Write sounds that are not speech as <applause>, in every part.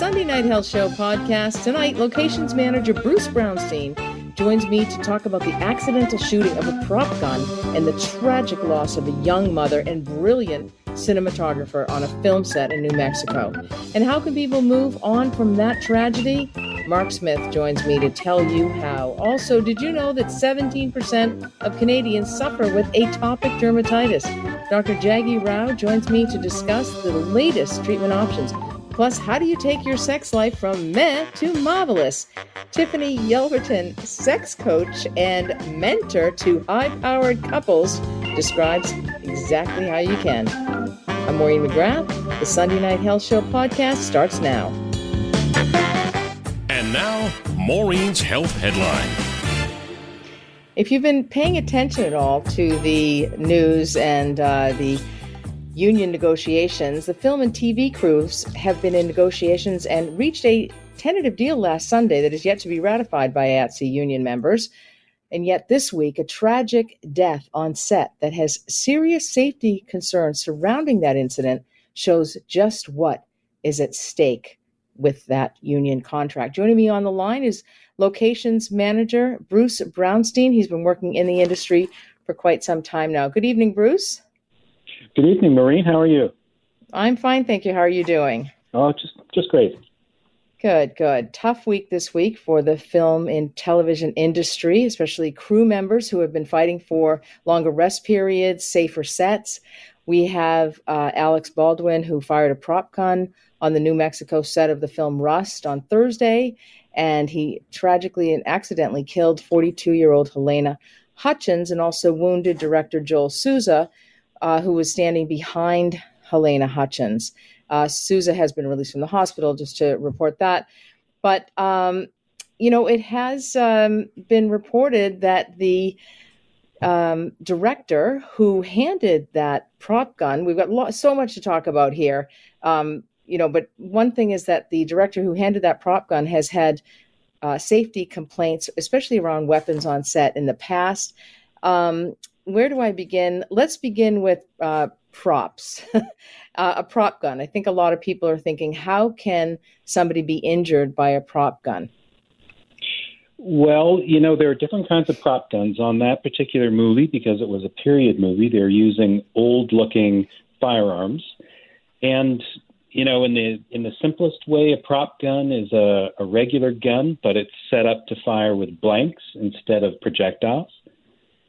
Sunday Night Health Show podcast. Tonight, locations manager Bruce Brownstein joins me to talk about the accidental shooting of a prop gun and the tragic loss of a young mother and brilliant cinematographer on a film set in New Mexico. And how can people move on from that tragedy? Mark Smith joins me to tell you how. Also, did you know that 17% of Canadians suffer with atopic dermatitis? Dr. Jaggi Rao joins me to discuss the latest treatment options. Plus, how do you take your sex life from meh to marvelous? Tiffany Yelverton, sex coach and mentor to high powered couples, describes exactly how you can. I'm Maureen McGrath. The Sunday Night Health Show podcast starts now. And now, Maureen's Health Headline. If you've been paying attention at all to the news and uh, the union negotiations, the film and TV crews have been in negotiations and reached a tentative deal last Sunday that is yet to be ratified by IATSE union members. And yet, this week, a tragic death on set that has serious safety concerns surrounding that incident shows just what is at stake with that union contract. Joining me on the line is locations manager Bruce Brownstein. He's been working in the industry for quite some time now. Good evening, Bruce. Good evening, Maureen. How are you? I'm fine, thank you. How are you doing? Oh, just just great. Good, good. Tough week this week for the film and television industry, especially crew members who have been fighting for longer rest periods, safer sets. We have uh, Alec Baldwin, who fired a prop gun on the New Mexico set of the film Rust on Thursday, and he tragically and accidentally killed 42 year old Halyna Hutchins and also wounded director Joel Souza, uh, who was standing behind Halyna Hutchins. Uh, has been released from the hospital, just to report that. But, um, you know, it has um, been reported that the um, director who handed that prop gun, we've got lo- so much to talk about here, um, you know, but one thing is that the director who handed that prop gun has had uh, safety complaints, especially around weapons on set in the past. Um, where do I begin? Let's begin with uh, props. <laughs> uh, a prop gun. I think a lot of people are thinking, how can somebody be injured by a prop gun? Well, you know, there are different kinds of prop guns on that particular movie because it was a period movie. They're using old looking firearms. And, you know, in the in the simplest way, a prop gun is a, a regular gun, but it's set up to fire with blanks instead of projectiles.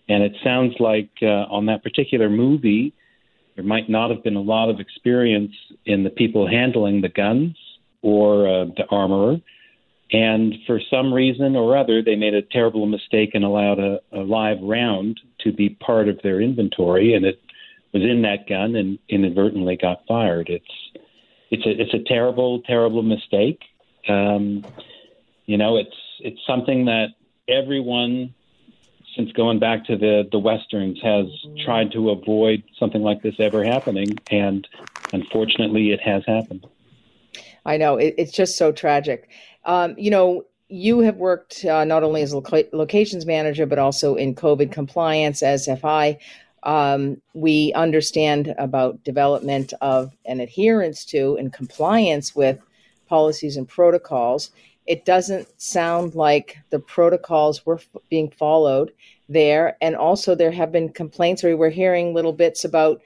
And it sounds like uh, on that particular movie, there might not have been a lot of experience in the people handling the guns or uh, the armorer. And for some reason or other, they made a terrible mistake and allowed a, a live round to be part of their inventory, and it was in that gun and inadvertently got fired. It's it's a it's a terrible terrible mistake. Um, you know, it's it's something that everyone since going back to the the westerns has tried to avoid something like this ever happening, and unfortunately, it has happened. I know it, it's just so tragic. Um, you know, you have worked uh, not only as a loca- locations manager but also in COVID compliance as FI. Um, we understand about development of and adherence to and compliance with policies and protocols it doesn't sound like the protocols were f- being followed there. And also, there have been complaints, or we're hearing little bits about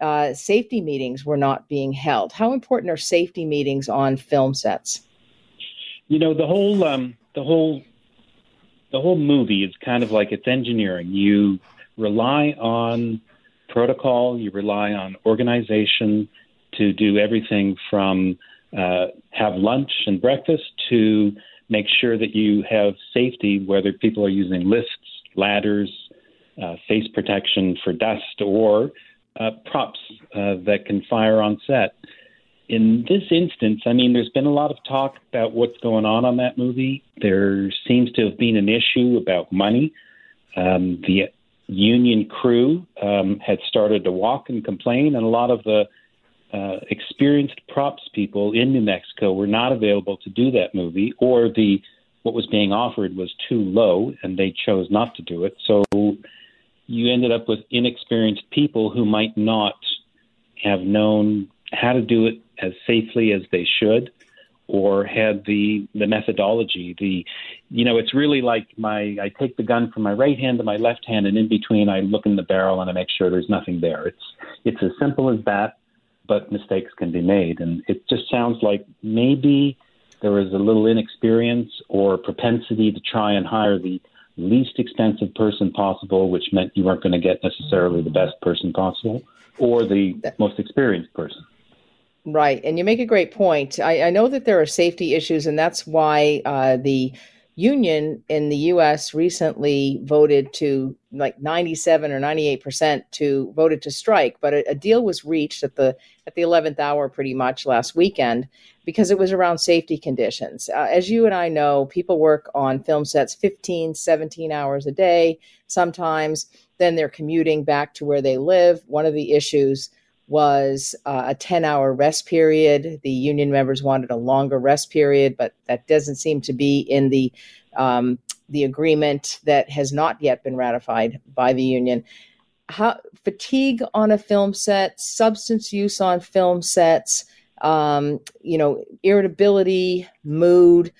uh, safety meetings were not being held. How important are safety meetings on film sets? You know, the whole um, the whole the whole movie is kind of like it's engineering. You rely on protocol, you rely on organization to do everything from uh, have lunch and breakfast to make sure that you have safety, whether people are using lifts, ladders, uh, face protection for dust, or uh, props uh, that can fire on set. In this instance, I mean, there's been a lot of talk about what's going on on that movie. There seems to have been an issue about money. Um, the union crew um, had started to walk and complain, and a lot of the uh, experienced props people in New Mexico were not available to do that movie, or the what was being offered was too low, and they chose not to do it. So you ended up with inexperienced people who might not have known how to do it as safely as they should, or had the the methodology. The you know, it's really like my I take the gun from my right hand to my left hand, and in between I look in the barrel and I make sure there's nothing there. It's it's as simple as that, but mistakes can be made, and it just sounds like maybe there was a little inexperience or propensity to try and hire the least expensive person possible, which meant you weren't going to get necessarily the best person possible or the most experienced person. Right. And you make a great point. I, I know that there are safety issues, and that's why uh, the union in the US recently voted to like 97 or 98% to voted to strike but a, a, deal was reached at the at the 11th hour pretty much last weekend because it was around safety conditions. Uh, as you and I know people work on film sets 15 17 hours a day sometimes then they're commuting back to where they live. One of the issues was uh, a 10 hour rest period. The union members wanted a longer rest period, but that doesn't seem to be in the um, the agreement that has not yet been ratified by the union. How, fatigue on a film set, substance use on film sets, um, you know, irritability, mood,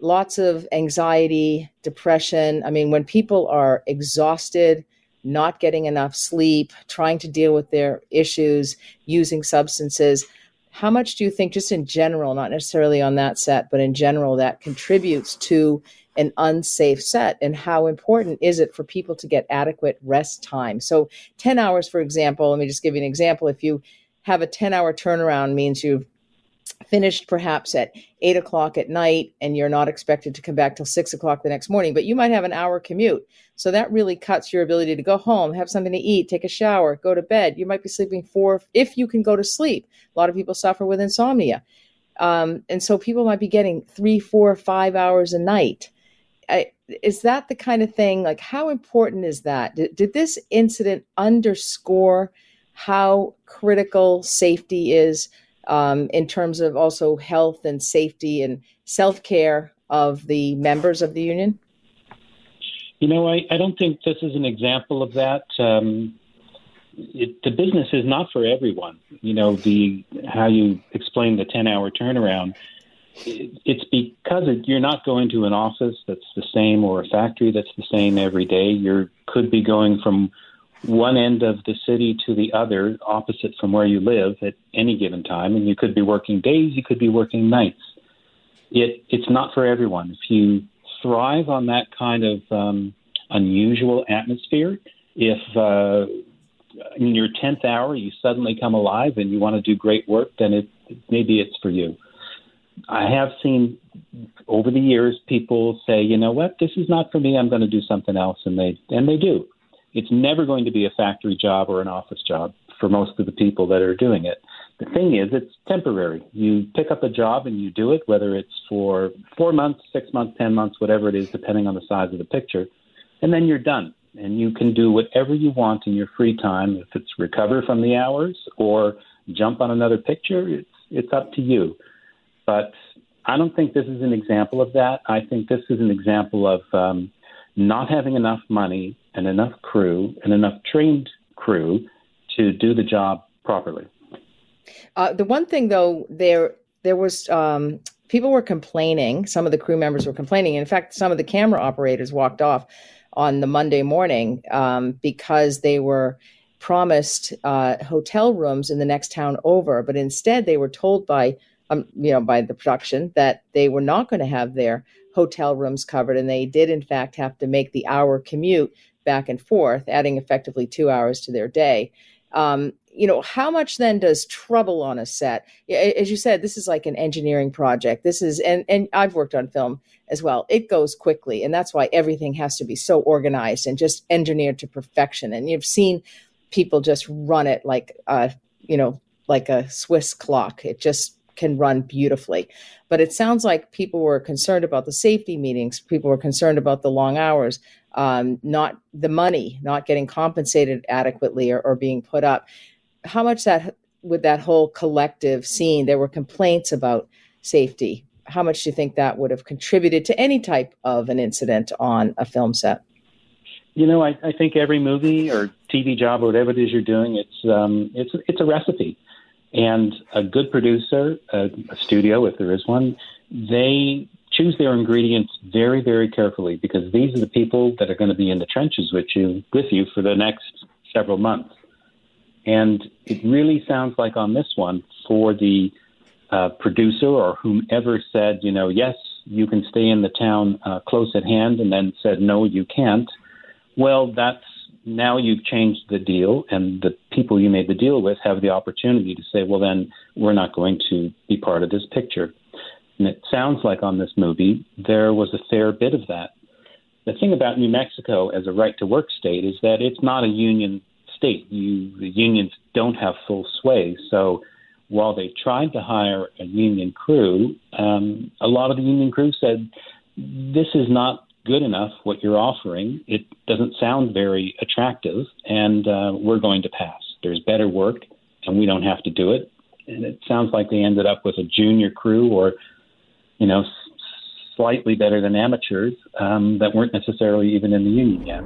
lots of anxiety, depression. I mean, when people are exhausted, not getting enough sleep, trying to deal with their issues, using substances. How much do you think, just in general, not necessarily on that set, but in general, that contributes to an unsafe set? And how important is it for people to get adequate rest time? So, 10 hours, for example, let me just give you an example. If you have a 10 hour turnaround, means you've finished perhaps at eight o'clock at night and you're not expected to come back till six o'clock the next morning, but you might have an hour commute. So that really cuts your ability to go home, have something to eat, take a shower, go to bed. You might be sleeping four, if you can go to sleep. A lot of people suffer with insomnia. Um, and so people might be getting three, four, five hours a night. I, is that the kind of thing? Like, how important is that? Did, did this incident underscore how critical safety is? Um, in terms of also health and safety and self care of the members of the union? You know, I, I don't think this is an example of that. Um, it, the business is not for everyone. You know, the how you explain the ten hour turnaround. It, it's because it, you're not going to an office that's the same or a factory that's the same every day. You could be going from one end of the city to the other, opposite from where you live at any given time, and you could be working days, you could be working nights. It it's not for everyone. If you thrive on that kind of um, unusual atmosphere, if uh, in your tenth hour you suddenly come alive and you want to do great work, then it maybe it's for you. I have seen over the years people say, you know what, this is not for me. I'm going to do something else, and they and they do. It's never going to be a factory job or an office job for most of the people that are doing it. The thing is, it's temporary. You pick up a job and you do it, whether it's for four months, six months, ten months, whatever it is, depending on the size of the picture, and then you're done. And you can do whatever you want in your free time. If it's recover from the hours or jump on another picture, it's it's up to you. But I don't think this is an example of that. I think this is an example of um, not having enough money and enough crew and enough trained crew to do the job properly. Uh, the one thing, though, there there was um, people were complaining. Some of the crew members were complaining. In fact, some of the camera operators walked off on the Monday morning um, because they were promised uh, hotel rooms in the next town over, but instead they were told by um, you know by the production that they were not going to have their hotel rooms covered, and they did in fact have to make the hour commute back and forth, adding effectively two hours to their day. Um, you know, how much then does trouble on a set? As you said, this is like an engineering project. This is, and and I've worked on film as well. It goes quickly, and that's why everything has to be so organized and just engineered to perfection. And you've seen people just run it like, uh, you know, like a Swiss clock. It just can run beautifully. But it sounds like people were concerned about the safety meetings. People were concerned about the long hours um, not the money, not getting compensated adequately or, or being put up. How much that with that whole collective scene, there were complaints about safety. How much do you think that would have contributed to any type of an incident on a film set? You know, I, I think every movie or TV job or whatever it is you're doing, it's um, it's it's a recipe, and a good producer, a, a studio, if there is one, they choose their ingredients very, very carefully because these are the people that are going to be in the trenches with you, with you for the next several months. And it really sounds like on this one, for the uh, producer or whomever said, you know, yes, you can stay in the town uh, close at hand, and then said, no, you can't. Well, that's now you've changed the deal, and the people you made the deal with have the opportunity to say, well, then we're not going to be part of this picture. And it sounds like on this movie, there was a fair bit of that. The thing about New Mexico as a right to work state is that it's not a union state. You, the unions don't have full sway. So while they tried to hire a union crew, um, a lot of the union crew said, this is not good enough what you're offering. It doesn't sound very attractive, and uh, we're going to pass. There's better work, and we don't have to do it. And it sounds like they ended up with a junior crew or, you know, slightly better than amateurs um, that weren't necessarily even in the union yet.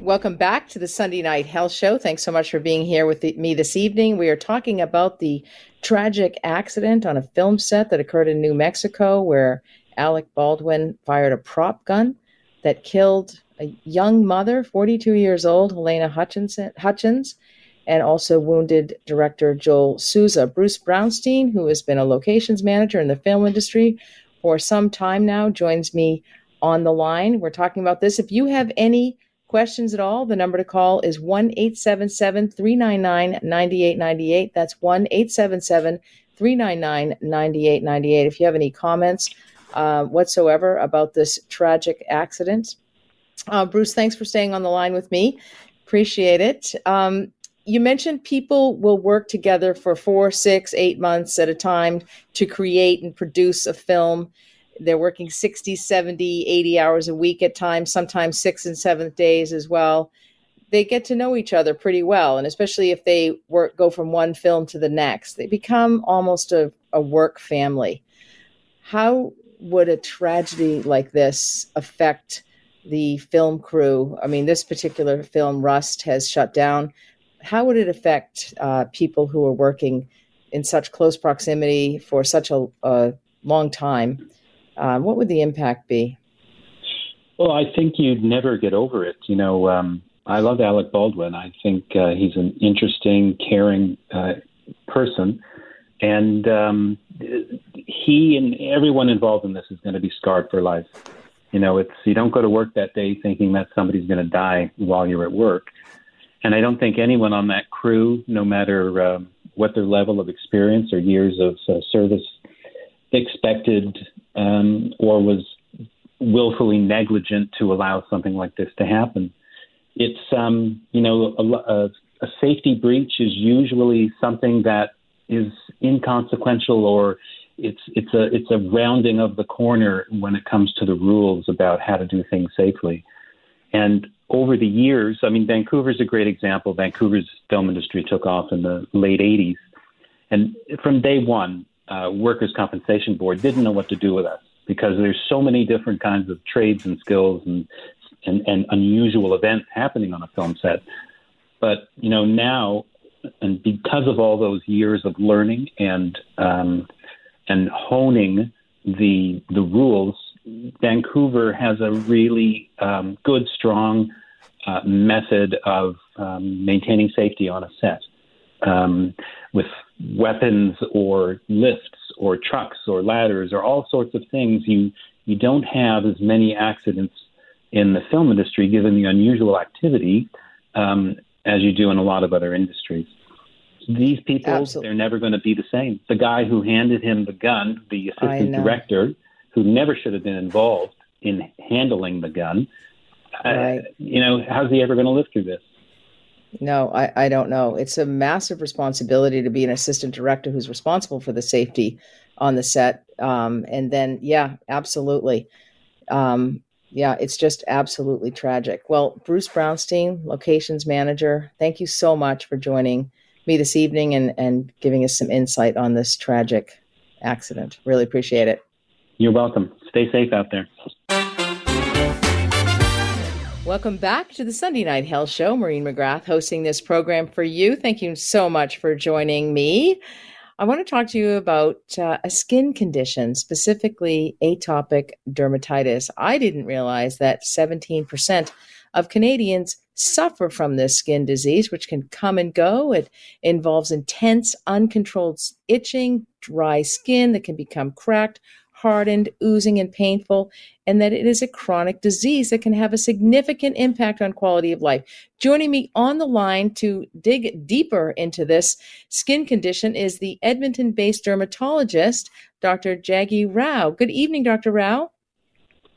Welcome back to the Sunday Night Health Show. Thanks so much for being here with the, me this evening. We are talking about the tragic accident on a film set that occurred in New Mexico where Alec Baldwin fired a prop gun that killed a young mother, 42 years old, Halyna Hutchins, and also wounded director Joel Souza. Bruce Brownstein, who has been a locations manager in the film industry for some time now, joins me on the line. We're talking about this. If you have any questions at all, the number to call is 1 877 399 9898. That's 1 877 399 9898. If you have any comments uh, whatsoever about this tragic accident, uh, Bruce, thanks for staying on the line with me. Appreciate it. Um, you mentioned people will work together for four, six, eight months at a time to create and produce a film. They're working 60, 70, 80 hours a week at times, sometimes six and seventh days as well. They get to know each other pretty well. And especially if they work, go from one film to the next, they become almost a, a work family. How would a tragedy like this affect the film crew? I mean, this particular film, Rust, has shut down. How would it affect uh, people who are working in such close proximity for such a, a long time? um, what would the impact be? Well, I think you'd never get over it. You know, um, I love Alec Baldwin. I think uh, he's an interesting, caring uh, person, and um, he and everyone involved in this is going to be scarred for life. You know, it's you don't go to work that day thinking that somebody's going to die while you're at work, and I don't think anyone on that crew, no matter um, what their level of experience or years of uh, service, expected um, or was willfully negligent to allow something like this to happen. It's, um, you know, a, a, safety breach is usually something that is inconsequential or it's it's a it's a rounding of the corner when it comes to the rules about how to do things safely. And over the years, I mean, Vancouver's a great example. Vancouver's film industry took off in the late '80s, and from day one, uh, Workers' Compensation Board didn't know what to do with us because there's so many different kinds of trades and skills and, and, and unusual events happening on a film set. But you know now, and because of all those years of learning and um, and honing the the rules, Vancouver has a really um, good, strong uh, method of um, maintaining safety on a set um, with weapons or lifts or trucks or ladders or all sorts of things. You you don't have as many accidents in the film industry, given the unusual activity, um, as you do in a lot of other industries. These people, Absolutely. they're never going to be the same. The guy who handed him the gun, the assistant director, who never should have been involved in handling the gun, uh, right. uh, you know, how's he ever going to live through this? No, I, I don't know. It's a massive responsibility to be an assistant director who's responsible for the safety on the set. Um, and then, yeah, absolutely. Um, yeah, it's just absolutely tragic. Well, Bruce Brownstein, locations manager, thank you so much for joining me this evening and, and giving us some insight on this tragic accident. Really appreciate it. You're welcome. Stay safe out there. Welcome back to the Sunday Night Health Show. Maureen McGrath hosting this program for you. Thank you so much for joining me. I want to talk to you about uh, a skin condition, specifically atopic dermatitis. I didn't realize that 17% of Canadians suffer from this skin disease, which can come and go. It involves intense, uncontrolled itching, dry skin that can become cracked, hardened, oozing, and painful, and that it is a chronic disease that can have a significant impact on quality of life. Joining me on the line to dig deeper into this skin condition is the Edmonton based dermatologist, Dr. Jaggi Rao. Good evening, Dr. Rao.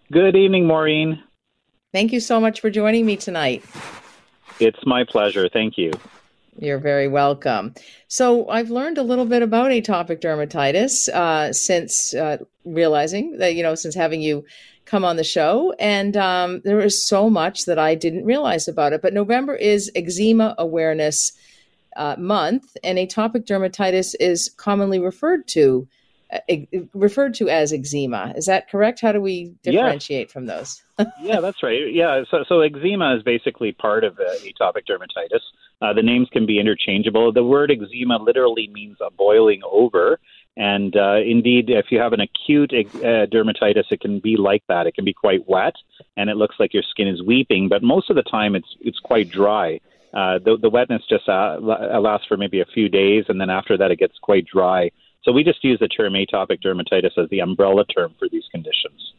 Good evening, Maureen. Thank you so much for joining me tonight. It's my pleasure. Thank you. You're very welcome. So, I've learned a little bit about atopic dermatitis uh, since uh, realizing that, you know, since having you come on the show. And um, there is so much that I didn't realize about it. But November is Eczema Awareness uh, Month, and atopic dermatitis is commonly referred to. Uh, referred to as eczema. Is that correct? How do we differentiate from those? <laughs> yeah, that's right. Yeah, so, so eczema is basically part of uh, atopic dermatitis. Uh, the names can be interchangeable. The word eczema literally means a boiling over. And uh, indeed, if you have an acute uh, dermatitis, it can be like that. It can be quite wet, and it looks like your skin is weeping. But most of the time, it's it's quite dry. Uh, the, the wetness just uh, lasts for maybe a few days, and then after that, it gets quite dry. So we just use the term atopic dermatitis as the umbrella term for these conditions.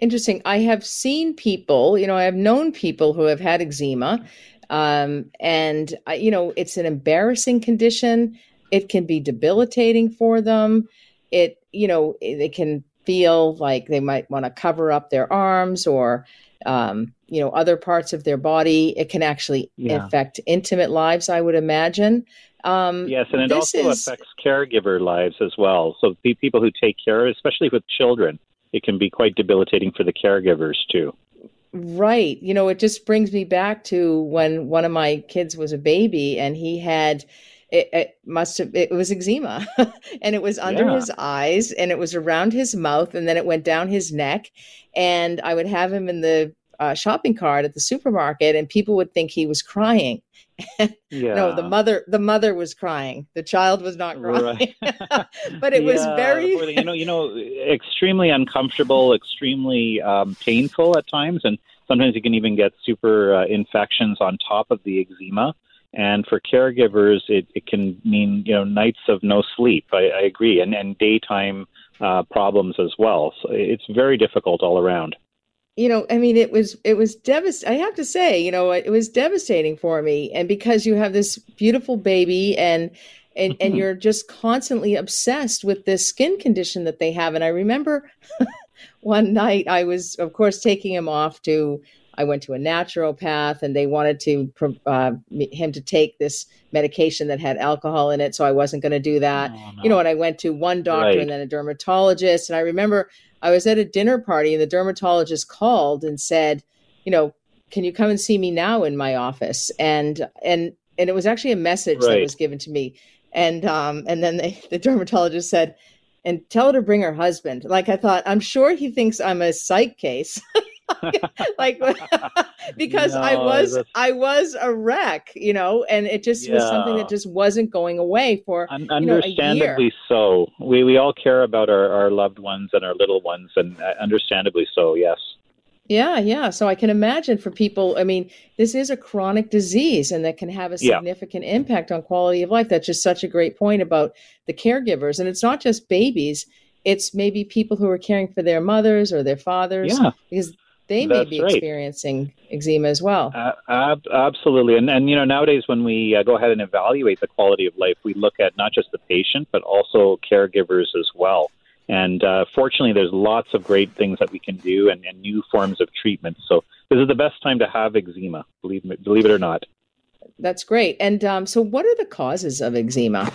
Interesting. I have seen people, you know, I have known people who have had eczema, um, and uh, you know, it's an embarrassing condition. It can be debilitating for them. It, you know, they can feel like they might want to cover up their arms or, um, you know, other parts of their body. It can actually yeah. affect intimate lives, I would imagine. Um, yes, and it also is, affects caregiver lives as well. So the people who take care, especially with children, it can be quite debilitating for the caregivers too. Right. You know, it just brings me back to when one of my kids was a baby and he had it, it must have it was eczema <laughs> and it was under yeah. his eyes and it was around his mouth and then it went down his neck and I would have him in the uh, shopping cart at the supermarket and people would think he was crying. Yeah. <laughs> no the mother the mother was crying. The child was not crying. Right. <laughs> but it yeah, was very you know you know extremely uncomfortable extremely um, painful at times and sometimes you can even get super uh, infections on top of the eczema. And for caregivers it, it can mean you know nights of no sleep. I, I agree. And and daytime uh, problems as well. So it's very difficult all around you know, I mean, it was it was devastating. I have to say, you know, it was devastating for me, and because you have this beautiful baby, and and and you're just constantly obsessed with this skin condition that they have. And I remember <laughs> one night I was, of course, taking him off to. I went to a naturopath, and they wanted to uh, him to take this medication that had alcohol in it, so I wasn't going to do that. Oh, no. You know, and I went to one doctor right. and then a dermatologist, and I remember I was at a dinner party and the dermatologist called and said, you know, can you come and see me now in my office? And and and it was actually a message right. that was given to me. And um and then the, the dermatologist said, and tell her to bring her husband. Like I thought, I'm sure he thinks I'm a psych case. <laughs> <laughs> like <laughs> because no, I was that's... I was a wreck, you know, and it just yeah. was something that just wasn't going away for Un- understandably you know, so. We we all care about our, our loved ones and our little ones, and uh, understandably so. Yes. Yeah, yeah. So I can imagine for people, I mean, this is a chronic disease and that can have a significant yeah. impact on quality of life. That's just such a great point about the caregivers. And it's not just babies, it's maybe people who are caring for their mothers or their fathers. Yeah. Because they may That's be right. experiencing eczema as well. Uh, ab- absolutely, and and you know nowadays when we uh, go ahead and evaluate the quality of life, we look at not just the patient but also caregivers as well. And uh, fortunately, there's lots of great things that we can do and, and new forms of treatment. So this is the best time to have eczema. Believe me, believe it or not. That's great. And um, so, what are the causes of eczema?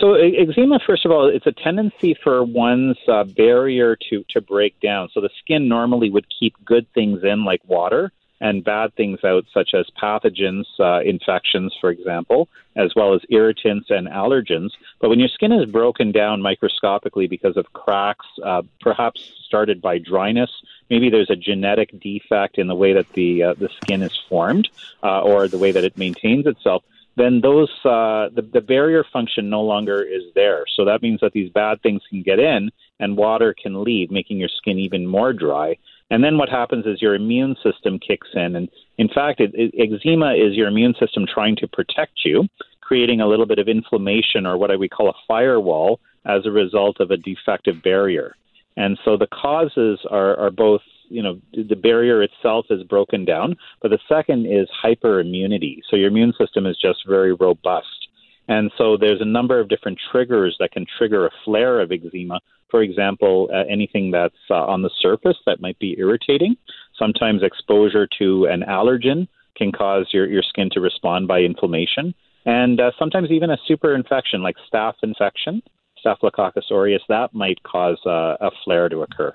So eczema, first of all, it's a tendency for one's uh, barrier to to break down. So the skin normally would keep good things in, like water, and bad things out, such as pathogens, uh, infections, for example, as well as irritants and allergens. But when your skin is broken down microscopically because of cracks, uh, perhaps started by dryness, maybe there's a genetic defect in the way that the uh, the skin is formed uh, or the way that it maintains itself then those uh, the, the barrier function no longer is there. So that means that these bad things can get in and water can leave, making your skin even more dry. And then what happens is your immune system kicks in. And in fact, it, it, eczema is your immune system trying to protect you, creating a little bit of inflammation or what we call a firewall as a result of a defective barrier. And so the causes are, are both, you know, the barrier itself is broken down, but the second is hyperimmunity. So your immune system is just very robust. And so there's a number of different triggers that can trigger a flare of eczema. For example, uh, anything that's uh, on the surface that might be irritating. Sometimes exposure to an allergen can cause your, your skin to respond by inflammation. And uh, sometimes even a super infection like staph infection Staphylococcus aureus, that might cause uh, a flare to occur.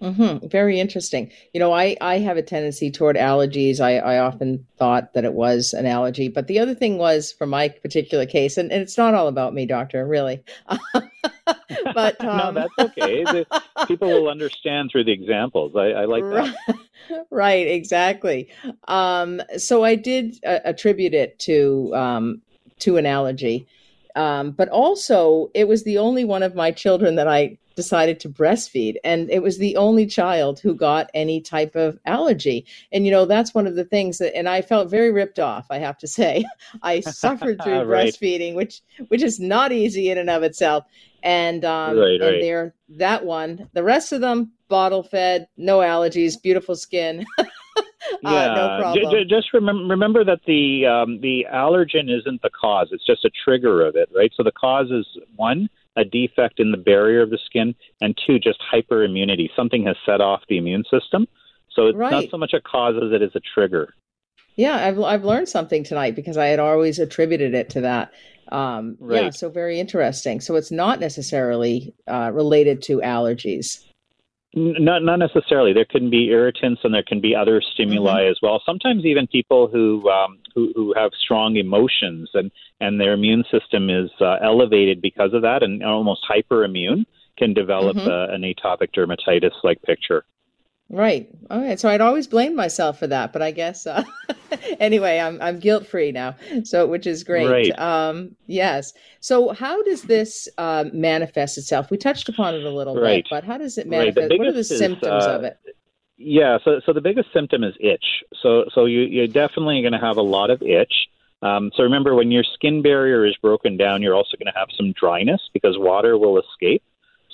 Mm-hmm. Very interesting. You know, I, I have a tendency toward allergies. I, I often thought that it was an allergy. But the other thing was, for my particular case, and, and it's not all about me, doctor, really. <laughs> but um... <laughs> no, that's okay. The, people will understand through the examples. I, I like that. <laughs> right, exactly. Um, so I did uh, attribute it to um, to an allergy. Um, but also, it was the only one of my children that I decided to breastfeed. And it was the only child who got any type of allergy. And, you know, that's one of the things that, and I felt very ripped off, I have to <laughs> say. I suffered <laughs> through right. breastfeeding, which, which is not easy in and of itself. And, um, right, right. and there, that one, the rest of them bottle fed, no allergies, beautiful skin. <laughs> <laughs> Uh, yeah, no problem. J- just remember, remember that the um, the allergen isn't the cause; it's just a trigger of it, right? So the cause is one, a defect in the barrier of the skin, and two, just hyperimmunity. Something has set off the immune system. So it's right. not so much a cause as it is a trigger. Yeah, I've I've learned something tonight because I had always attributed it to that. Um, right. Yeah, so very interesting. So it's not necessarily uh, related to allergies. Not not necessarily. There can be irritants and there can be other stimuli mm-hmm. as well. Sometimes even people who um, who, who have strong emotions and and their immune system is uh, elevated because of that and almost hyperimmune can develop mm-hmm. uh, an atopic dermatitis like picture. Right. All right. So I'd always blamed myself for that, but I guess uh, <laughs> anyway, I'm I'm guilt free now. So which is great. Right. Um, yes. So how does this uh, manifest itself? We touched upon it a little right. bit, but how does it manifest? Right. What are the is, symptoms uh, of it? Yeah. So so the biggest symptom is itch. So so you you're definitely going to have a lot of itch. Um, so remember, when your skin barrier is broken down, you're also going to have some dryness because water will escape.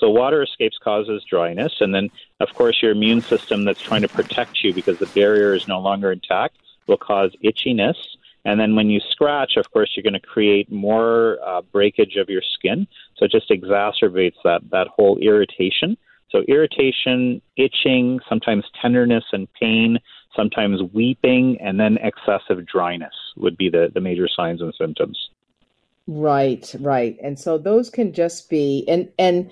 So water escapes causes dryness, and then of course your immune system that's trying to protect you because the barrier is no longer intact will cause itchiness. And then when you scratch, of course, you're going to create more uh, breakage of your skin. So it just exacerbates that that whole irritation. So irritation, itching, sometimes tenderness and pain, sometimes weeping, and then excessive dryness would be the, the major signs and symptoms. Right, right. And so those can just be and and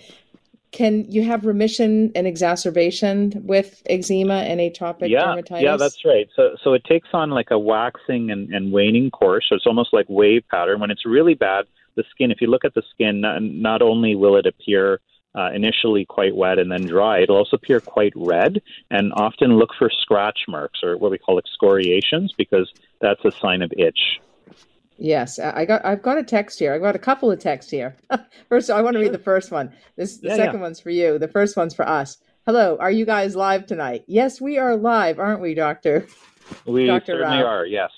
can you have remission and exacerbation with eczema and atopic yeah, dermatitis? Yeah, that's right. So, so it takes on like a waxing and, and waning course. So it's almost like wave pattern. When it's really bad, the skin, if you look at the skin, not, not only will it appear uh, initially quite wet and then dry, it'll also appear quite red and often look for scratch marks or what we call excoriations because that's a sign of itch. Yes, I got. I've got a text here. I've got a couple of texts here. <laughs> first, I want to read the first one. This the yeah, second yeah. one's for you. The first one's for us. Hello, are you guys live tonight? Yes, we are live, aren't we, Doctor? We Dr. certainly Rao. are. Yes.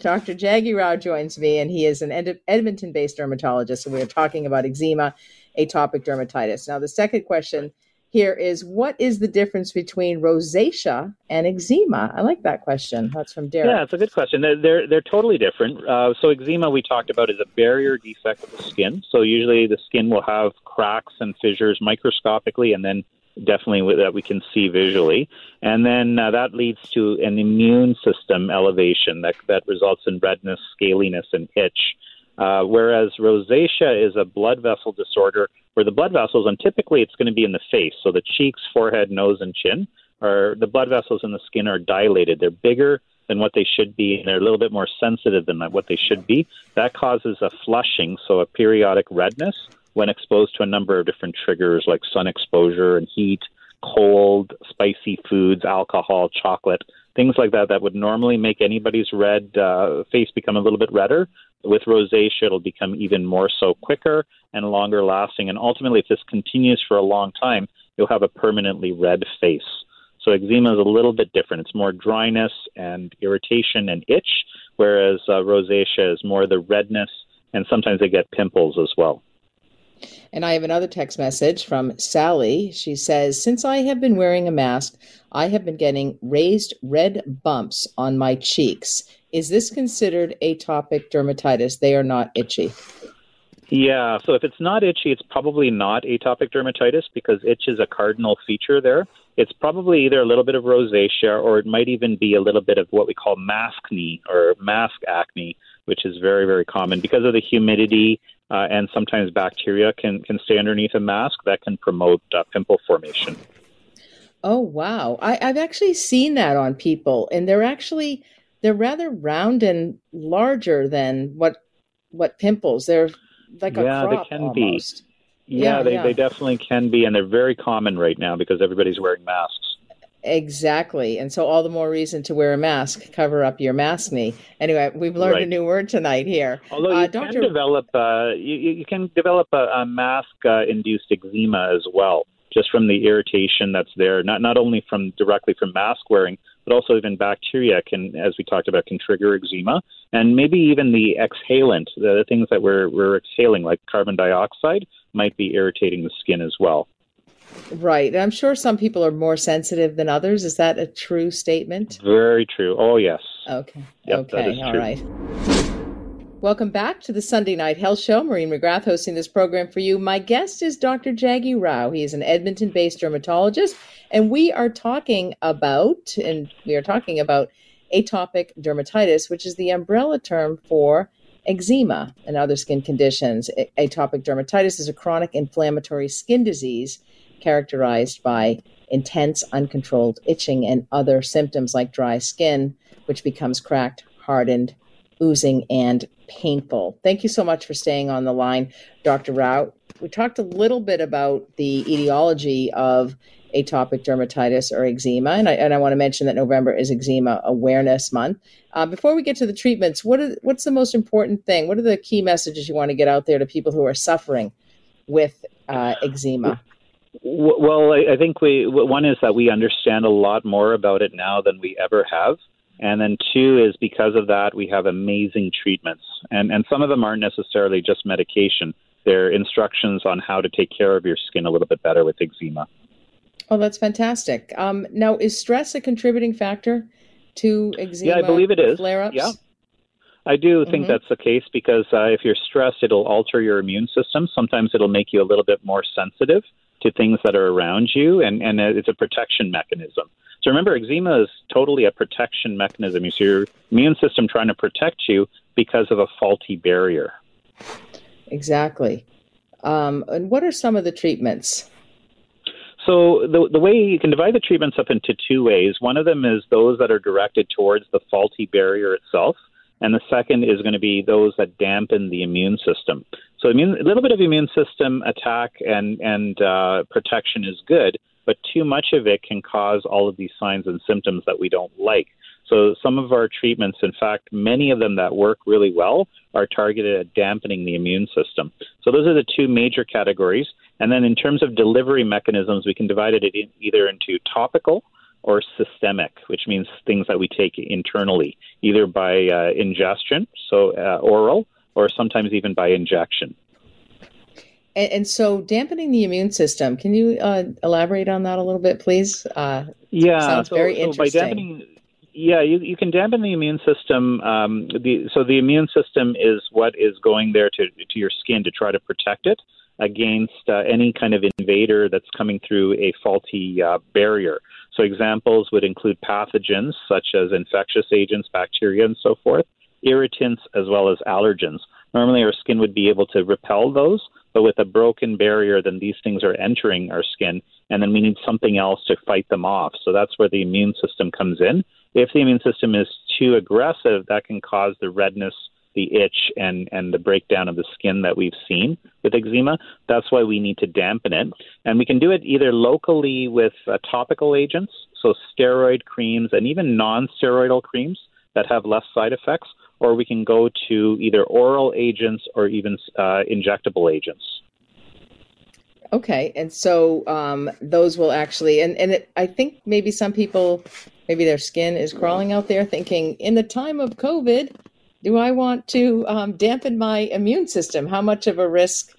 Dr. Jaggi Rao joins me, and he is an Ed- Edmonton-based dermatologist, and we are talking about eczema, atopic dermatitis. Now, the second question here is what is the difference between rosacea and eczema? I like that question. That's from Derek. Yeah, it's a good question. They're they're, they're totally different. Uh, so eczema we talked about is a barrier defect of the skin. So usually the skin will have cracks and fissures microscopically, and then definitely that we can see visually. And then uh, that leads to an immune system elevation that that results in redness, scaliness, and itch. Uh, whereas rosacea is a blood vessel disorder where the blood vessels, and typically it's going to be in the face, so the cheeks, forehead, nose, and chin, are the blood vessels in the skin are dilated. They're bigger than what they should be, and they're a little bit more sensitive than what they should be. That causes a flushing, so a periodic redness when exposed to a number of different triggers like sun exposure and heat, cold, spicy foods, alcohol, chocolate, things like that that would normally make anybody's red uh, face become a little bit redder. With rosacea, it'll become even more so quicker and longer lasting. And ultimately, if this continues for a long time, you'll have a permanently red face. So eczema is a little bit different. It's more dryness and irritation and itch, whereas uh, rosacea is more the redness, and sometimes they get pimples as well. And I have another text message from Sally. She says, Since I have been wearing a mask, I have been getting raised red bumps on my cheeks. Is this considered atopic dermatitis? They are not itchy. Yeah, so if it's not itchy, it's probably not atopic dermatitis because itch is a cardinal feature there. It's probably either a little bit of rosacea or it might even be a little bit of what we call mask maskne or mask acne, which is very, very common because of the humidity uh, and sometimes bacteria can, can stay underneath a mask that can promote uh, pimple formation. Oh wow! I, I've actually seen that on people, and they're actually they're rather round and larger than what what pimples. They're like yeah, a crop they can almost. be. Yeah, Yeah, they, yeah. they definitely can be, and they're very common right now because everybody's wearing masks. Exactly. And so all the more reason to wear a mask, cover up your maskne. Anyway, we've learned a new word tonight here. Although you Uh, can develop, uh, you, you can develop a, a mask-induced eczema as well, just from the irritation that's there. Not not only from directly from mask wearing, but also even bacteria can, as we talked about, can trigger eczema, and maybe even the exhalant, the, the things that we're we're exhaling, like carbon dioxide, might be irritating the skin as well. Right. And I'm sure some people are more sensitive than others. Is that a true statement? Very true. Oh yes. Okay. Yep, okay. All true. right. Welcome back to the Sunday Night Health Show. Maureen McGrath hosting this program for you. My guest is Dr. Jaggi Rao. He is an Edmonton based dermatologist, and we are talking about, and we are talking about atopic dermatitis, which is the umbrella term for eczema and other skin conditions. Atopic dermatitis is a chronic inflammatory skin disease characterized by intense, uncontrolled itching and other symptoms like dry skin, which becomes cracked, hardened, oozing, and painful. Thank you so much for staying on the line, Dr. Rao. We talked a little bit about the etiology of atopic dermatitis or eczema, and I, and I want to mention that November is Eczema Awareness Month. Uh, before we get to the treatments, what's the most important thing? What are the key messages you want to get out there to people who are suffering with uh, eczema? Well, I, I think we one is that we understand a lot more about it now than we ever have, and then two is because of that we have amazing treatments, and and some of them aren't necessarily just medication; they're instructions on how to take care of your skin a little bit better with eczema. Oh, that's fantastic. Um, now, is stress a contributing factor to eczema? Yeah, I believe it is. Flare ups? Yeah. I do think Mhm. that's the case because uh, if you're stressed, it'll alter your immune system. Sometimes it'll make you a little bit more sensitive to things that are around you, and, and it's a protection mechanism. So remember, eczema is totally a protection mechanism. It's your immune system trying to protect you because of a faulty barrier. Exactly. Um, and what are some of the treatments? So the the way you can divide the treatments up into two ways. One of them is those that are directed towards the faulty barrier itself, and the second is going to be those that dampen the immune system. So immune, a little bit of immune system attack and and uh, protection is good, but too much of it can cause all of these signs and symptoms that we don't like. So some of our treatments, in fact, many of them that work really well, are targeted at dampening the immune system. So those are the two major categories. And then in terms of delivery mechanisms, we can divide it either into topical or systemic, which means things that we take internally, either by uh, ingestion, so uh, oral, or sometimes even by injection. And, and so, dampening the immune system. Can you uh, elaborate on that a little bit, please? Uh, Yeah, Sounds so, very so by interesting. dampening, yeah, you, you can dampen the immune system. Um, the, so the immune system is what is going there to to your skin to try to protect it against uh, any kind of invader that's coming through a faulty uh, barrier. So examples would include pathogens such as infectious agents, bacteria, and so forth, irritants, as well as allergens. Normally, our skin would be able to repel those, but with a broken barrier, then these things are entering our skin, and then we need something else to fight them off. So that's where the immune system comes in. If the immune system is too aggressive, that can cause the redness, the itch and, and the breakdown of the skin that we've seen with eczema. That's why we need to dampen it. And we can do it either locally with uh, topical agents, so steroid creams and even non steroidal creams that have less side effects, or we can go to either oral agents or even uh, injectable agents. Okay, and so um, those will actually, and and it, I think maybe some people, maybe their skin is crawling out there, thinking in the time of COVID, do I want to um, dampen my immune system? How much of a risk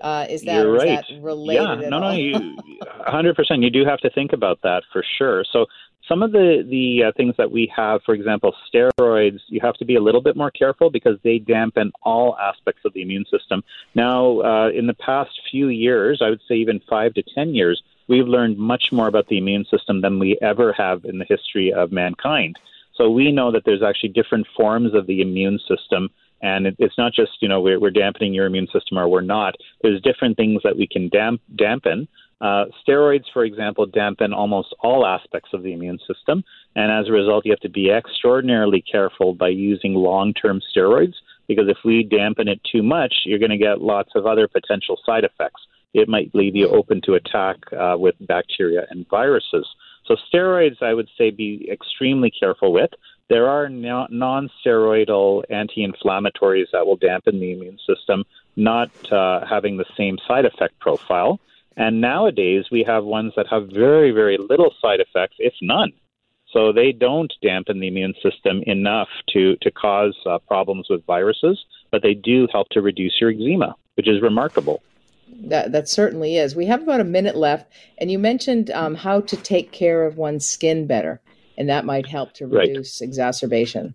uh, is that? You're right. That related? Yeah, no, no, you, <laughs> hundred percent. You do have to think about that for sure. So some of the the uh, things that we have, for example, steroids, you have to be a little bit more careful because they dampen all aspects of the immune system. Now, uh, in the past few years, I would say even five to ten years, we've learned much more about the immune system than we ever have in the history of mankind. So we know that there's actually different forms of the immune system. And it, it's not just, you know, we're, we're dampening your immune system or we're not. There's different things that we can damp, dampen. Uh, steroids, for example, dampen almost all aspects of the immune system, and as a result, you have to be extraordinarily careful by using long term steroids because if we dampen it too much, you're going to get lots of other potential side effects. It might leave you open to attack uh, with bacteria and viruses. So, steroids, I would say, be extremely careful with. There are non steroidal anti inflammatories that will dampen the immune system, not uh, having the same side effect profile. And nowadays, we have ones that have very, very little side effects, if none. So they don't dampen the immune system enough to, to cause uh, problems with viruses, but they do help to reduce your eczema, which is remarkable. That, that certainly is. We have about a minute left, and you mentioned um, how to take care of one's skin better, and that might help to reduce right. exacerbation.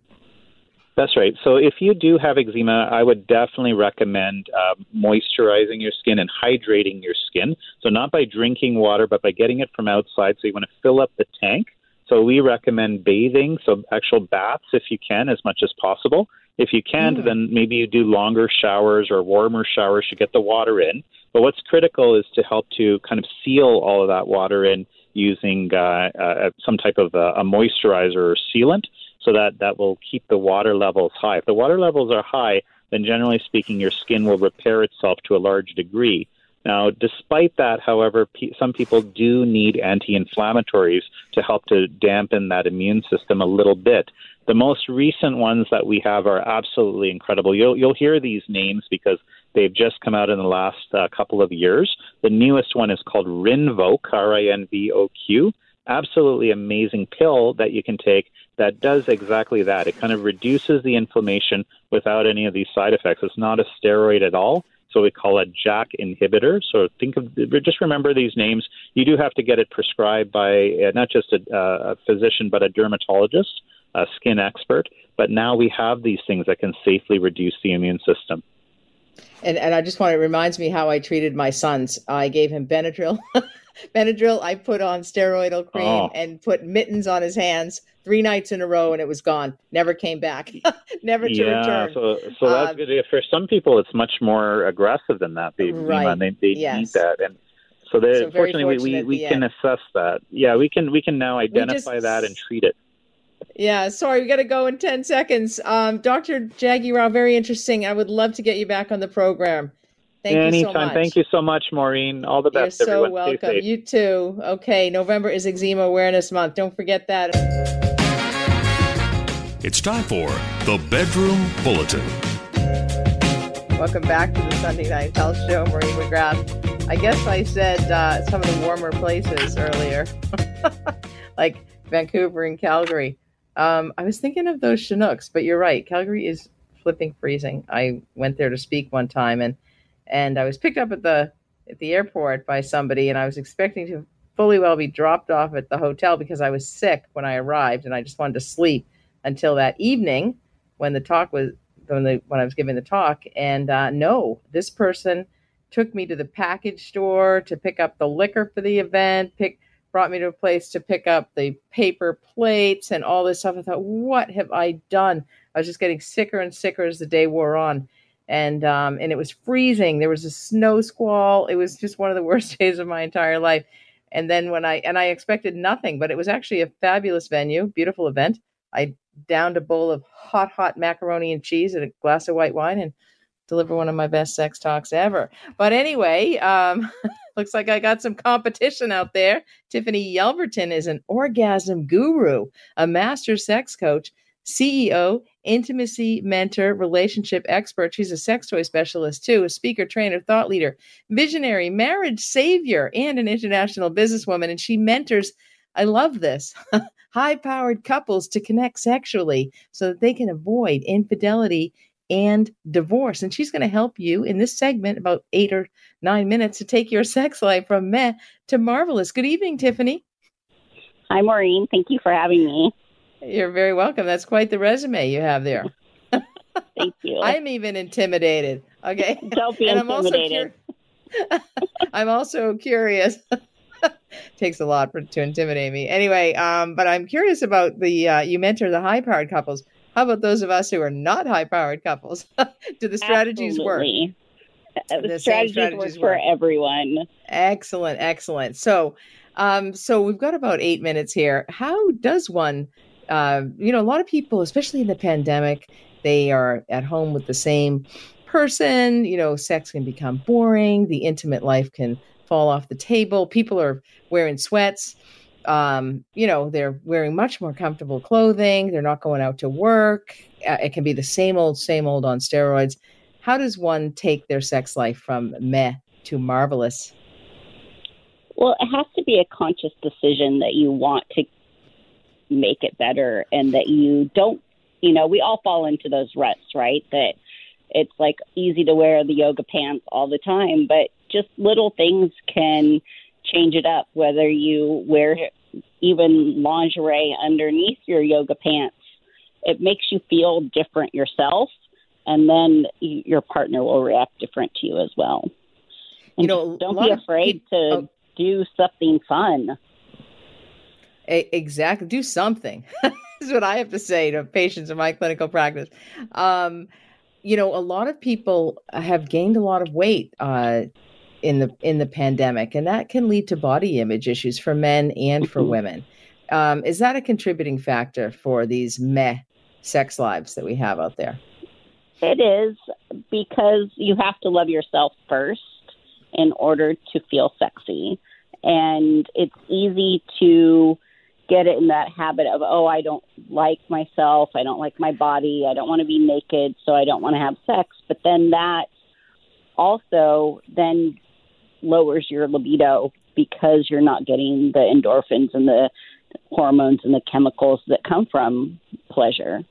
That's right. So if you do have eczema, I would definitely recommend uh, moisturizing your skin and hydrating your skin. So not by drinking water, but by getting it from outside. So you want to fill up the tank. So we recommend bathing, so actual baths if you can, as much as possible. If you can't, mm. then maybe you do longer showers or warmer showers to get the water in. But what's critical is to help to kind of seal all of that water in using uh, uh, some type of a, a moisturizer or sealant so that that will keep the water levels high. If the water levels are high, then generally speaking, your skin will repair itself to a large degree. Now, despite that, however, some people do need anti inflammatories to help to dampen that immune system a little bit. The most recent ones that we have are absolutely incredible. You'll, you'll hear these names because they've just come out in the last uh, couple of years. The newest one is called Rinvoq, R I N V O Q. Absolutely amazing pill that you can take that does exactly that. It kind of reduces the inflammation without any of these side effects. It's not a steroid at all. So we call it JAK inhibitor. So think of just remember these names. You do have to get it prescribed by uh, not just a, uh, a physician but a dermatologist, a skin expert. But now we have these things that can safely reduce the immune system. And and I just want it reminds me how I treated my sons. I gave him Benadryl. <laughs> Benadryl. I put on steroidal cream oh. and put mittens on his hands three nights in a row, and it was gone. Never came back. <laughs> Never to yeah, return. so so that's uh, good. For some people, it's much more aggressive than that. They, right. they, they yes. need that, and so, so fortunately, we, we, we can end. assess that. Yeah, we can we can now identify just, that and treat it. Yeah, sorry, we got to go in 10 seconds. Um, Dr. Jaggi Rao, very interesting. I would love to get you back on the program. Thank Anytime. you so much. Thank you so much, Maureen. All the best. You're so everyone. welcome. You too. Okay, November is Eczema Awareness Month. Don't forget that. It's time for the Bedroom Bulletin. Welcome back to the Sunday Night Health Show. Maureen McGrath. I guess I said uh, some of the warmer places earlier, <laughs> like Vancouver and Calgary. Um, I was thinking of those Chinooks, but you're right. Calgary is flipping freezing. I went there to speak one time, and and I was picked up at the at the airport by somebody, and I was expecting to fully well be dropped off at the hotel because I was sick when I arrived, and I just wanted to sleep until that evening when the talk was when the when I was giving the talk. And uh, no, this person took me to the package store to pick up the liquor for the event, pick brought me to a place to pick up the paper plates and all this stuff. I thought, what have I done? I was just getting sicker and sicker as the day wore on and um, and it was freezing. There was a snow squall. It was just one of the <laughs> worst days of my entire life. And then when I and I expected nothing, but it was actually a fabulous venue, beautiful event. I downed a bowl of hot, hot macaroni and cheese and a glass of white wine and deliver one of my best sex talks ever. But anyway, um, <laughs> looks like I got some competition out there. Tiffany Yelverton is an orgasm guru, a master sex coach, CEO, intimacy mentor, relationship expert. She's a sex toy specialist too, a speaker, trainer, thought leader, visionary, marriage savior, and an international businesswoman. And she mentors, I love this, <laughs> high powered couples to connect sexually so that they can avoid infidelity and divorce. And she's going to help you in this segment, about eight or nine minutes, to take your <laughs> sex life from meh to marvelous. Good evening, Tiffany. Hi, Maureen. Thank you for having me. You're very welcome. That's quite the resume you have there. Thank you. <laughs> I'm even intimidated. Okay. <laughs> Don't be and intimidated. I'm also, cur- I'm also curious. Takes a lot for, to intimidate me. Anyway, um, but I'm curious about the uh, you mentor the high powered couples. How about those of us who are not high powered couples? <laughs> Do the strategies Absolutely. work? The, The strategies, strategies work work. for everyone. Excellent, excellent. So, um, so we've got about eight minutes here. How does one, uh, you know, a lot of people, especially in the pandemic, they are at home with the same person. You know, sex can become boring. The intimate life can fall off the table. People are wearing sweats. Um, you know, they're wearing much more comfortable clothing. They're not going out to work. Uh, it can be the same old, same old on steroids. How does one take their sex life from meh to marvelous? Well, it has to be a conscious decision that you want to make it better and that you don't, you know, we all fall into those ruts, right? That it's like easy to wear the yoga pants all the time, but just little things can change it up, whether you wear even lingerie underneath your yoga pants. It makes you feel different yourself, and then your partner will react different to you as well. And You know, don't be afraid peop- to oh. do something fun. Exactly. Do something. <laughs> is what I have to say to patients in my clinical practice. Um, you know, a lot of people have gained a lot of weight uh, in the in the pandemic, and that can lead to body image issues for men and for Mhm. women. Um, is that a contributing factor for these meh sex lives that we have out there? It is because you have to love yourself first in order to feel sexy. And it's easy to get it in that habit of, oh, I don't like myself. I don't like my body. I don't want to be naked. So I don't want to have sex. But then that also then lowers your libido because you're not getting the endorphins and the hormones and the chemicals that come from pleasure.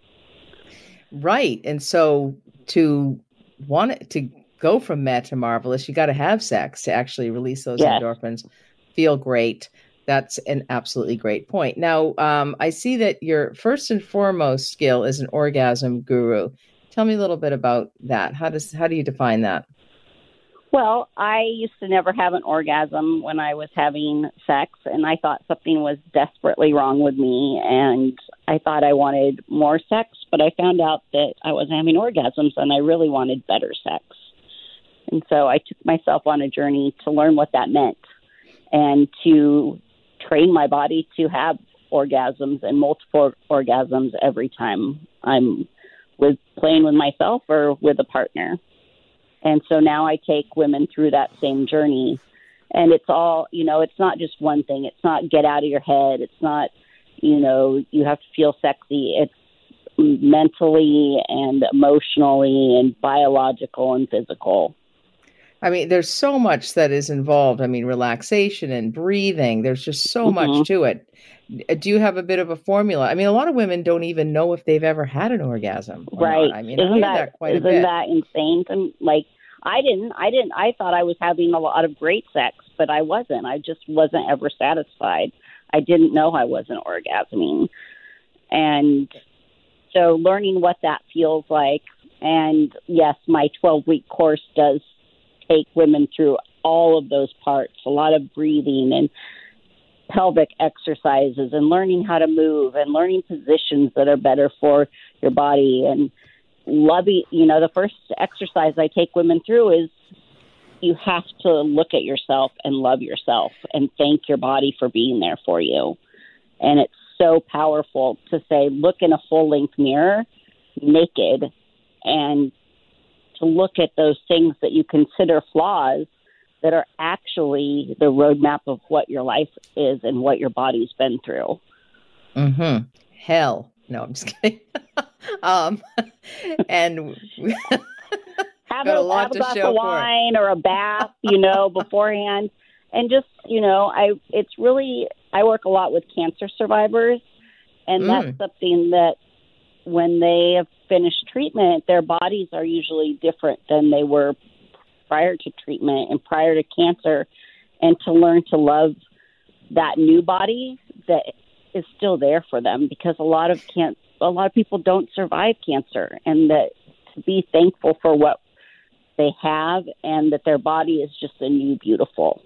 Right. And so to want it to go from meh to marvelous, you got to have sex to actually release those Yes. endorphins, feel great. That's an absolutely great point. Now, um, I see that your first and foremost skill is an orgasm guru. Tell me a little bit about that. How does how do you define that? Well, I used to never have an orgasm when I was having sex, and I thought something was desperately wrong with me, and I thought I wanted more sex, but I found out that I wasn't having orgasms, and I really wanted better sex. And so I took myself on a journey to learn what that meant and to train my body to have orgasms and multiple orgasms every time I'm with playing with myself or with a partner. And so now I take women through that same journey. And it's all, you know, it's not just one thing. It's not get out of your head. It's not, you know, you have to feel sexy. It's mentally and emotionally and biological and physical. I mean, there's so much that is involved. I mean, relaxation and breathing. There's just so Mhm. much to it. Do you have a bit of a formula? I mean, a lot of women don't even know if they've ever had an orgasm. or not. right. I mean, isn't hear that, that quite a isn't that insane? To, like, I didn't, I didn't, I thought I was having a lot of great sex, but I wasn't. I just wasn't ever satisfied. I didn't know I wasn't orgasming. And so learning what that feels like, and yes, my 12 week course does take women through all of those parts, a lot of breathing and pelvic exercises and learning how to move and learning positions that are better for your body and loving you know the first exercise i take women through is you have to look at yourself and love yourself and thank your body for being there for you and it's so powerful to say, look in a full length mirror, naked, and to look at those things that you consider flaws that are actually the roadmap of what your life is and what your body's been through. Mm-hmm. Hell. No, I'm just kidding. <laughs> um, and <laughs> have a, a have a glass of wine or a bath, you know, <laughs> beforehand, and just you know, I it's really I work a lot with cancer survivors, and mm. that's something that when they have finished treatment, their bodies are usually different than they were prior to treatment and prior to cancer, and to learn to love that new body that is still there for them because a lot of can a lot of people don't survive cancer and that to be thankful for what they have and that their body is just a new beautiful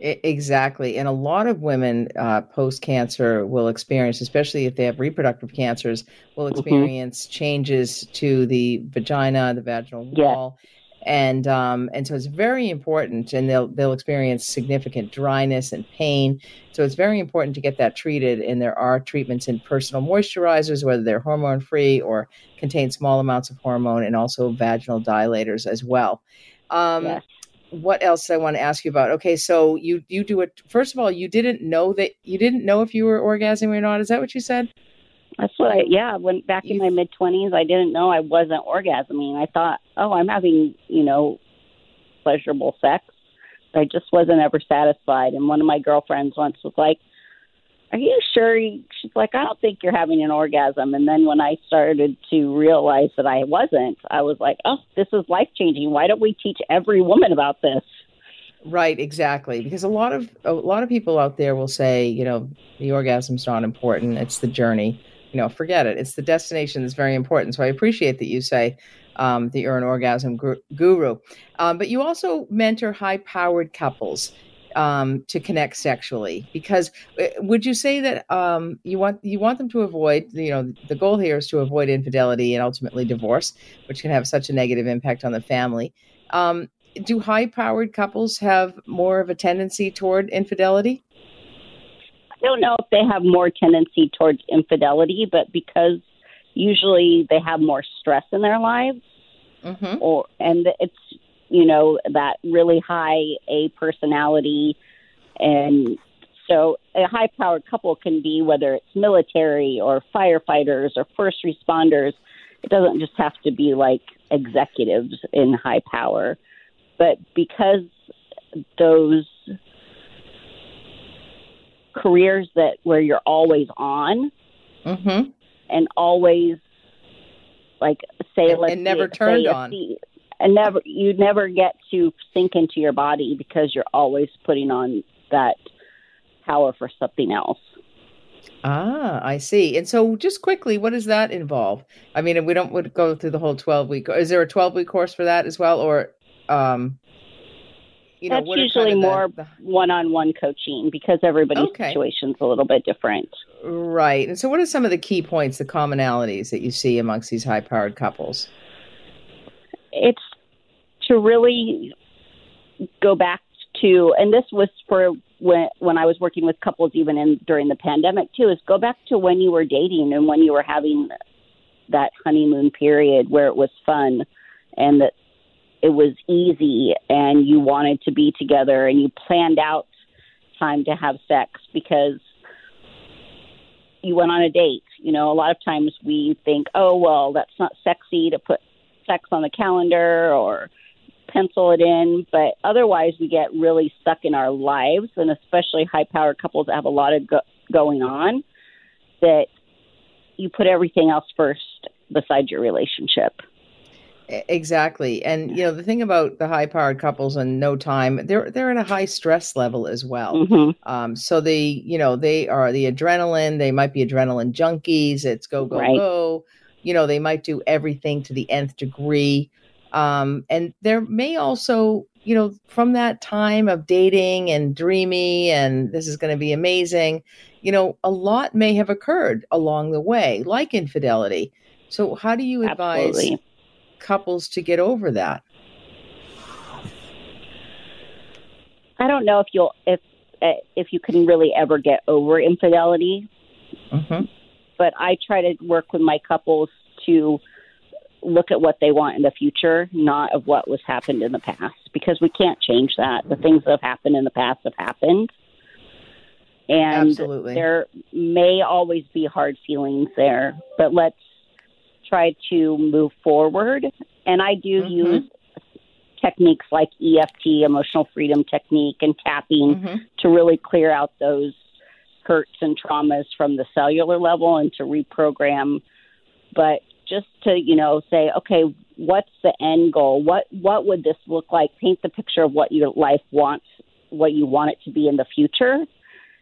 Exactly. And a lot of women uh, post cancer will experience, especially if they have reproductive cancers, will mm-hmm. experience mm-hmm. changes to the vagina, the vaginal wall. And um, and so it's very important, and they'll they'll experience significant dryness and pain. So it's very important to get that treated. And there are treatments in personal moisturizers, whether they're hormone free or contain small amounts of hormone, and also vaginal dilators as well. Um, yes. What else I want to ask you about? Okay, so you you do it. First of all, you didn't know that you didn't know if you were orgasming or not. Is that what you said? That's what I yeah. When back in my mid twenties, I didn't know I wasn't orgasming. I thought, oh, I'm having you know pleasurable sex. I just wasn't ever satisfied. And one of my girlfriends once was like, "Are you sure?" She's like, "I don't think you're having an orgasm." And then when I started to realize that I wasn't, I was like, "Oh, this is life changing. Why don't we teach every woman about this?" Right, exactly. Because a lot of a lot of people out there will say, you know, the orgasm's not important; it's the journey you know, forget it. It's the destination that's very important. So I appreciate that you say um, that you're an orgasm guru. Um, but you also mentor high powered couples um, to connect sexually because uh, would you say that um, you want you want them to avoid you know the goal here is to avoid infidelity and ultimately divorce which can have such a negative impact on the family um, do high powered couples have more of a tendency toward infidelity don't know if they have more tendency towards infidelity, but because usually they have more stress in their lives, mm-hmm. or and it's you know that really high A personality, and so a high powered couple can be whether it's military or firefighters or first responders. It doesn't just have to be like executives in high power, but because those careers that where you're always on mm-hmm. and always like say and, and never turned on and never you never get to sink into your body because you're always putting on that power for something else Ah, I see. And so, just quickly, what does that involve? I mean, we don't would go through the whole twelve week. Is there a twelve week course for that as well, or um, you know, that's usually kind of more the, one-on-one coaching because everybody's okay. situation's a little bit different. Right. And so, what are some of the key points, the commonalities that you see amongst these high-powered couples? It's to really go back to, and this was for when when I was working with couples, even in during the pandemic too, is go back to when you were dating and when you were having that honeymoon period where it was fun and that it was easy and you wanted to be together and you planned out time to have sex because you went on a date. You know, a lot of times we think, oh, well, that's not sexy to put sex on the calendar or pencil it in. But otherwise, we get really stuck in our lives, and especially high powered couples that have a lot of go- going on, that you put everything else first besides your relationship. Exactly. And you know, the thing about the high powered couples and no time, they're they're at a high stress level as well. Mm-hmm. Um, so they, you know, they are the adrenaline, they might be adrenaline junkies, it's go, go, right. go. You know, they might do everything to the nth degree. Um, and there may also, you know, from that time of dating and dreamy and this is going to be amazing, you know, a lot may have occurred along the way, like infidelity. So how do you advise Absolutely couples to get over that? I don't know if you'll if eh, if you can really ever get over infidelity Mm-hmm. But I try to work with my couples to look at what they want in the future, not of what was happened in the past, because we can't change that. The things that have happened in the past have happened. And Absolutely. there may always be hard feelings there, but let's try to move forward. And I do Mhm. use techniques like EFT, emotional freedom technique, and tapping Mhm. to really clear out those hurts and traumas from the cellular level and to reprogram. But just to, you know, say, okay, what's the end goal? What what would this look like? Paint the picture of what your life wants, what you want it to be in the future,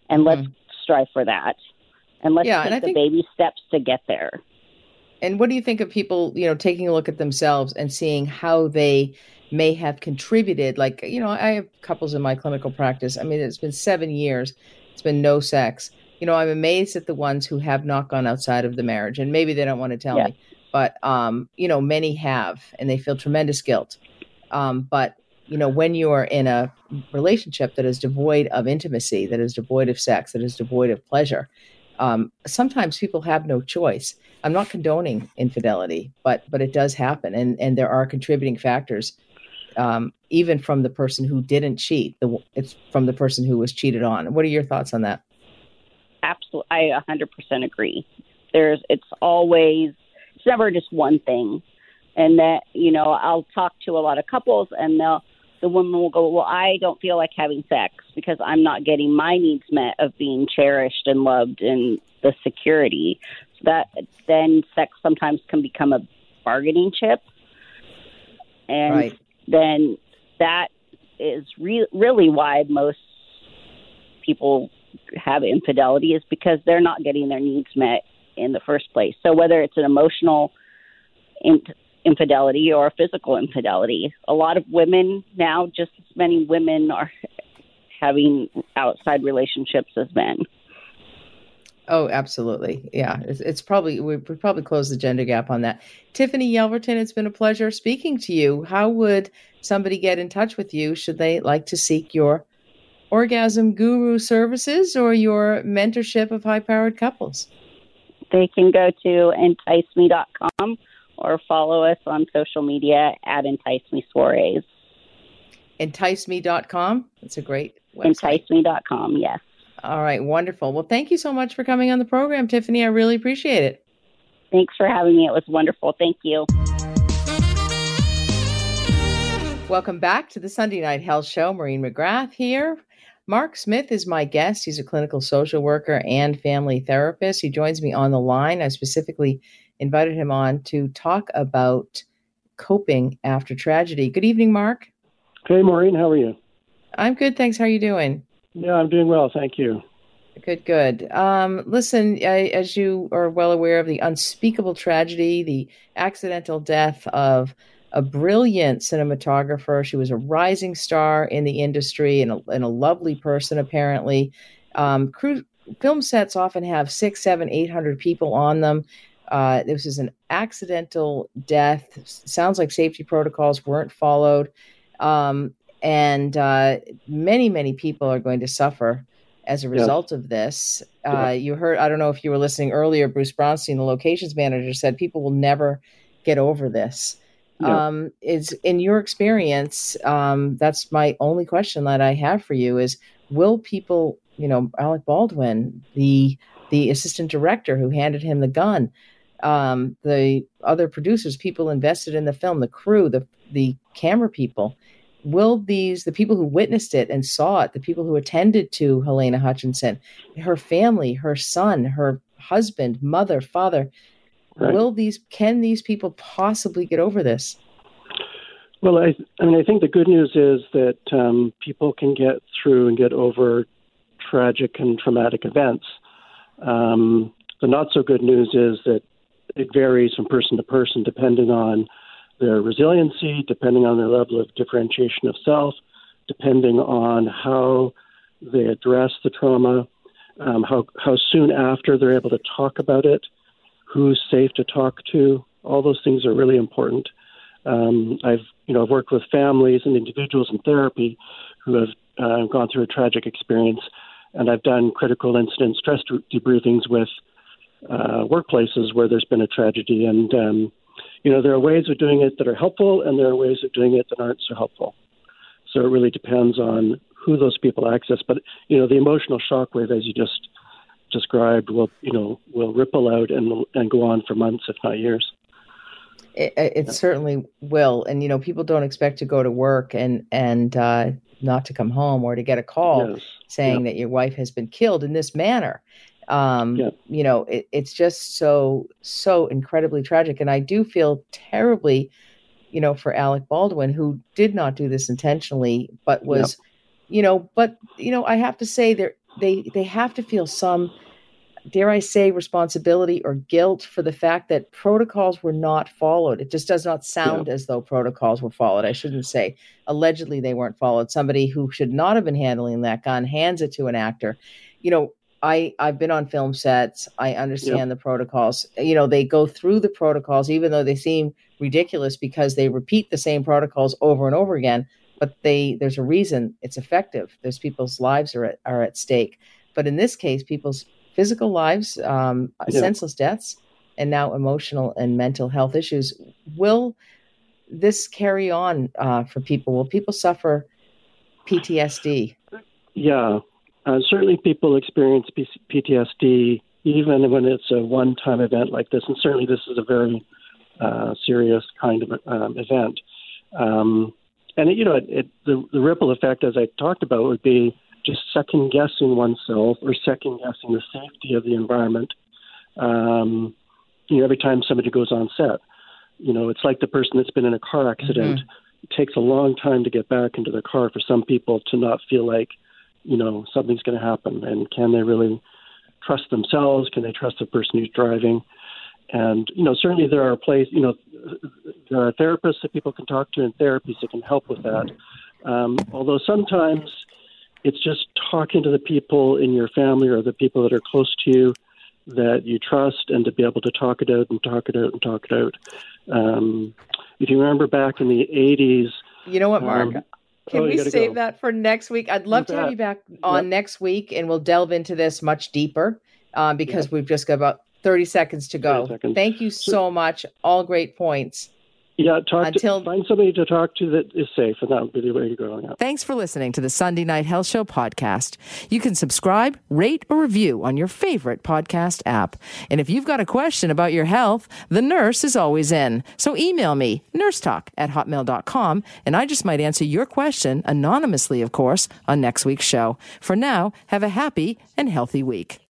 and let's strive for that. And let's Mm-hmm. Yeah, take I the think- baby steps to get there. And what do you think of people, you know, taking a look at themselves and seeing how they may have contributed? Like, you know, I have couples in my clinical practice. I mean, it's been seven years, it's been no sex. You know, I'm amazed at the ones who have not gone outside of the marriage, and maybe they don't want to tell Yeah. me, but um, you know, many have, and they feel tremendous guilt. Um, but you know, when you are in a relationship that is devoid of intimacy, that is devoid of sex, that is devoid of pleasure, um, sometimes people have no choice. I'm not condoning infidelity, but but it does happen, and and there are contributing factors, um, even from the person who didn't cheat. The it's from the person who was cheated on. What are your thoughts on that? Absolutely, I 100% agree. There's, it's always, it's never just one thing. And that, you know, I'll talk to a lot of couples and they'll, the woman will go, well, I don't feel like having sex because I'm not getting my needs met of being cherished and loved and the security. That then sex sometimes can become a bargaining chip. And Right. then that is re- really why most people have infidelity is because they're not getting their needs met in the first place. So whether it's an emotional in- infidelity or a physical infidelity, a lot of women now, just as many women are <laughs> having outside relationships as men. Oh, absolutely. Yeah, it's, it's probably we probably close the gender gap on that. Tiffany Yelverton, it's been a pleasure speaking to you. How would somebody get in touch with you should they like to seek your orgasm guru services or your mentorship of high-powered couples? They can go to enticeme.com or follow us on social media at Entice Me Soirees. Enticeme.com. That's a great website. Enticeme.com, yes. All right, wonderful. Well, thank you so much for coming on the program, Tiffany. I really appreciate it. Thanks for having me. It was wonderful. Thank you. Welcome back to the Sunday Night Health Show. Maureen McGrath here. Mark Smith is my guest. He's a clinical social worker and family therapist. He joins me on the line. I specifically invited him on to talk about coping after tragedy. Good evening, Mark. Hey, Maureen, how are you? I'm good, thanks. How are you doing? Yeah, I'm doing well, thank you. Good, good. Um, listen, I, as you are well aware of the unspeakable tragedy, the accidental death of a brilliant cinematographer. She was a rising star in the industry and a, and a lovely person, apparently. Um, crew, film sets often have six, seven, eight hundred people on them. Uh, this is an accidental death. Sounds like safety protocols weren't followed. Um, and uh, many, many people are going to suffer as a result of this. Uh, Yeah. You heard, I don't know if you were listening earlier, Bruce Bronstein, the locations manager, said people will never get over this. Yeah. Um, is in your experience, um, that's my only question that I have for you is will people, you know, Alec Baldwin, the the assistant director who handed him the gun, um, the other producers, people invested in the film, the crew, the the camera people, will these the people who witnessed it and saw it, the people who attended to Halyna Hutchinson, her family, her son, her husband, mother, father, Right. will these can these people possibly get over this? Well, I, I mean, I think the good news is that um, people can get through and get over tragic and traumatic events. Um, the not so good news is that it varies from person to person depending on their resiliency, depending on their level of differentiation of self, depending on how they address the trauma, um, how how soon after they're able to talk about it, who's safe to talk to. All those things are really important. Um, I've you know I've worked with families and individuals in therapy who have uh, gone through a tragic experience, and I've done critical incident stress debriefings with uh, workplaces where there's been a tragedy. And, um, you know, there are ways of doing it that are helpful, and there are ways of doing it that aren't so helpful. So it really depends on who those people access. But, you know, the emotional shockwave, as you just described, will, you know, will ripple out and, and go on for months, if not years. It, it certainly will, and you know, people don't expect to go to work and and uh, not to come home or to get a call yes. saying that your wife has been killed in this manner. Um, You know, it, it's just so so incredibly tragic, and I do feel terribly, you know, for Alec Baldwin who did not do this intentionally, but was, you know, but you know, I have to say they they they have to feel some dare I say, responsibility or guilt for the fact that protocols were not followed. It just does not sound yeah. as though protocols were followed. I shouldn't say allegedly they weren't followed. Somebody who should not have been handling that gun hands it to an actor. You know, I I've been on film sets. I understand the protocols. You know, they go through the protocols even though they seem ridiculous because they repeat the same protocols over and over again. But they there's a reason it's effective. There's people's lives are at, are at stake. But in this case, people's physical lives, um, senseless deaths, and now emotional and mental health issues. Will this carry on uh, for people? Will people suffer PTSD? Yeah, uh, certainly people experience PTSD even when it's a one time event like this. And certainly this is a very uh, serious kind of um, event. Um, and, it, you know, it, it, the, the ripple effect, as I talked about, would be just second guessing oneself or second guessing the safety of the environment. Um, you know, every time somebody goes on set, you know, it's like the person that's been in a car accident. Mm-hmm. It takes a long time to get back into the car for some people to not feel like, you know, something's going to happen. And can they really trust themselves? Can they trust the person who's driving? And you know, certainly there are places. You know, there are therapists that people can talk to and therapies that can help with that. Um, although sometimes it's just talking to the people in your family or the people that are close to you that you trust and to be able to talk it out and talk it out and talk it out. Um, if you remember back in the 80s. You know what, Mark? Um, can oh, we save go. that for next week? I'd love to have you back on yep. next week and we'll delve into this much deeper um, because yep. we've just got about 30 seconds to go. Seconds. Thank you so much. All great points. Yeah, talk Until, to, find somebody to talk to that is safe, and that would be the way to go. Yeah. Thanks for listening to the Sunday Night Health Show podcast. You can subscribe, rate, or review on your favorite podcast app. And if you've got a question about your health, the nurse is always in. So email me, nursetalk at hotmail.com, and I just might answer your question anonymously, of course, on next week's show. For now, have a happy and healthy week.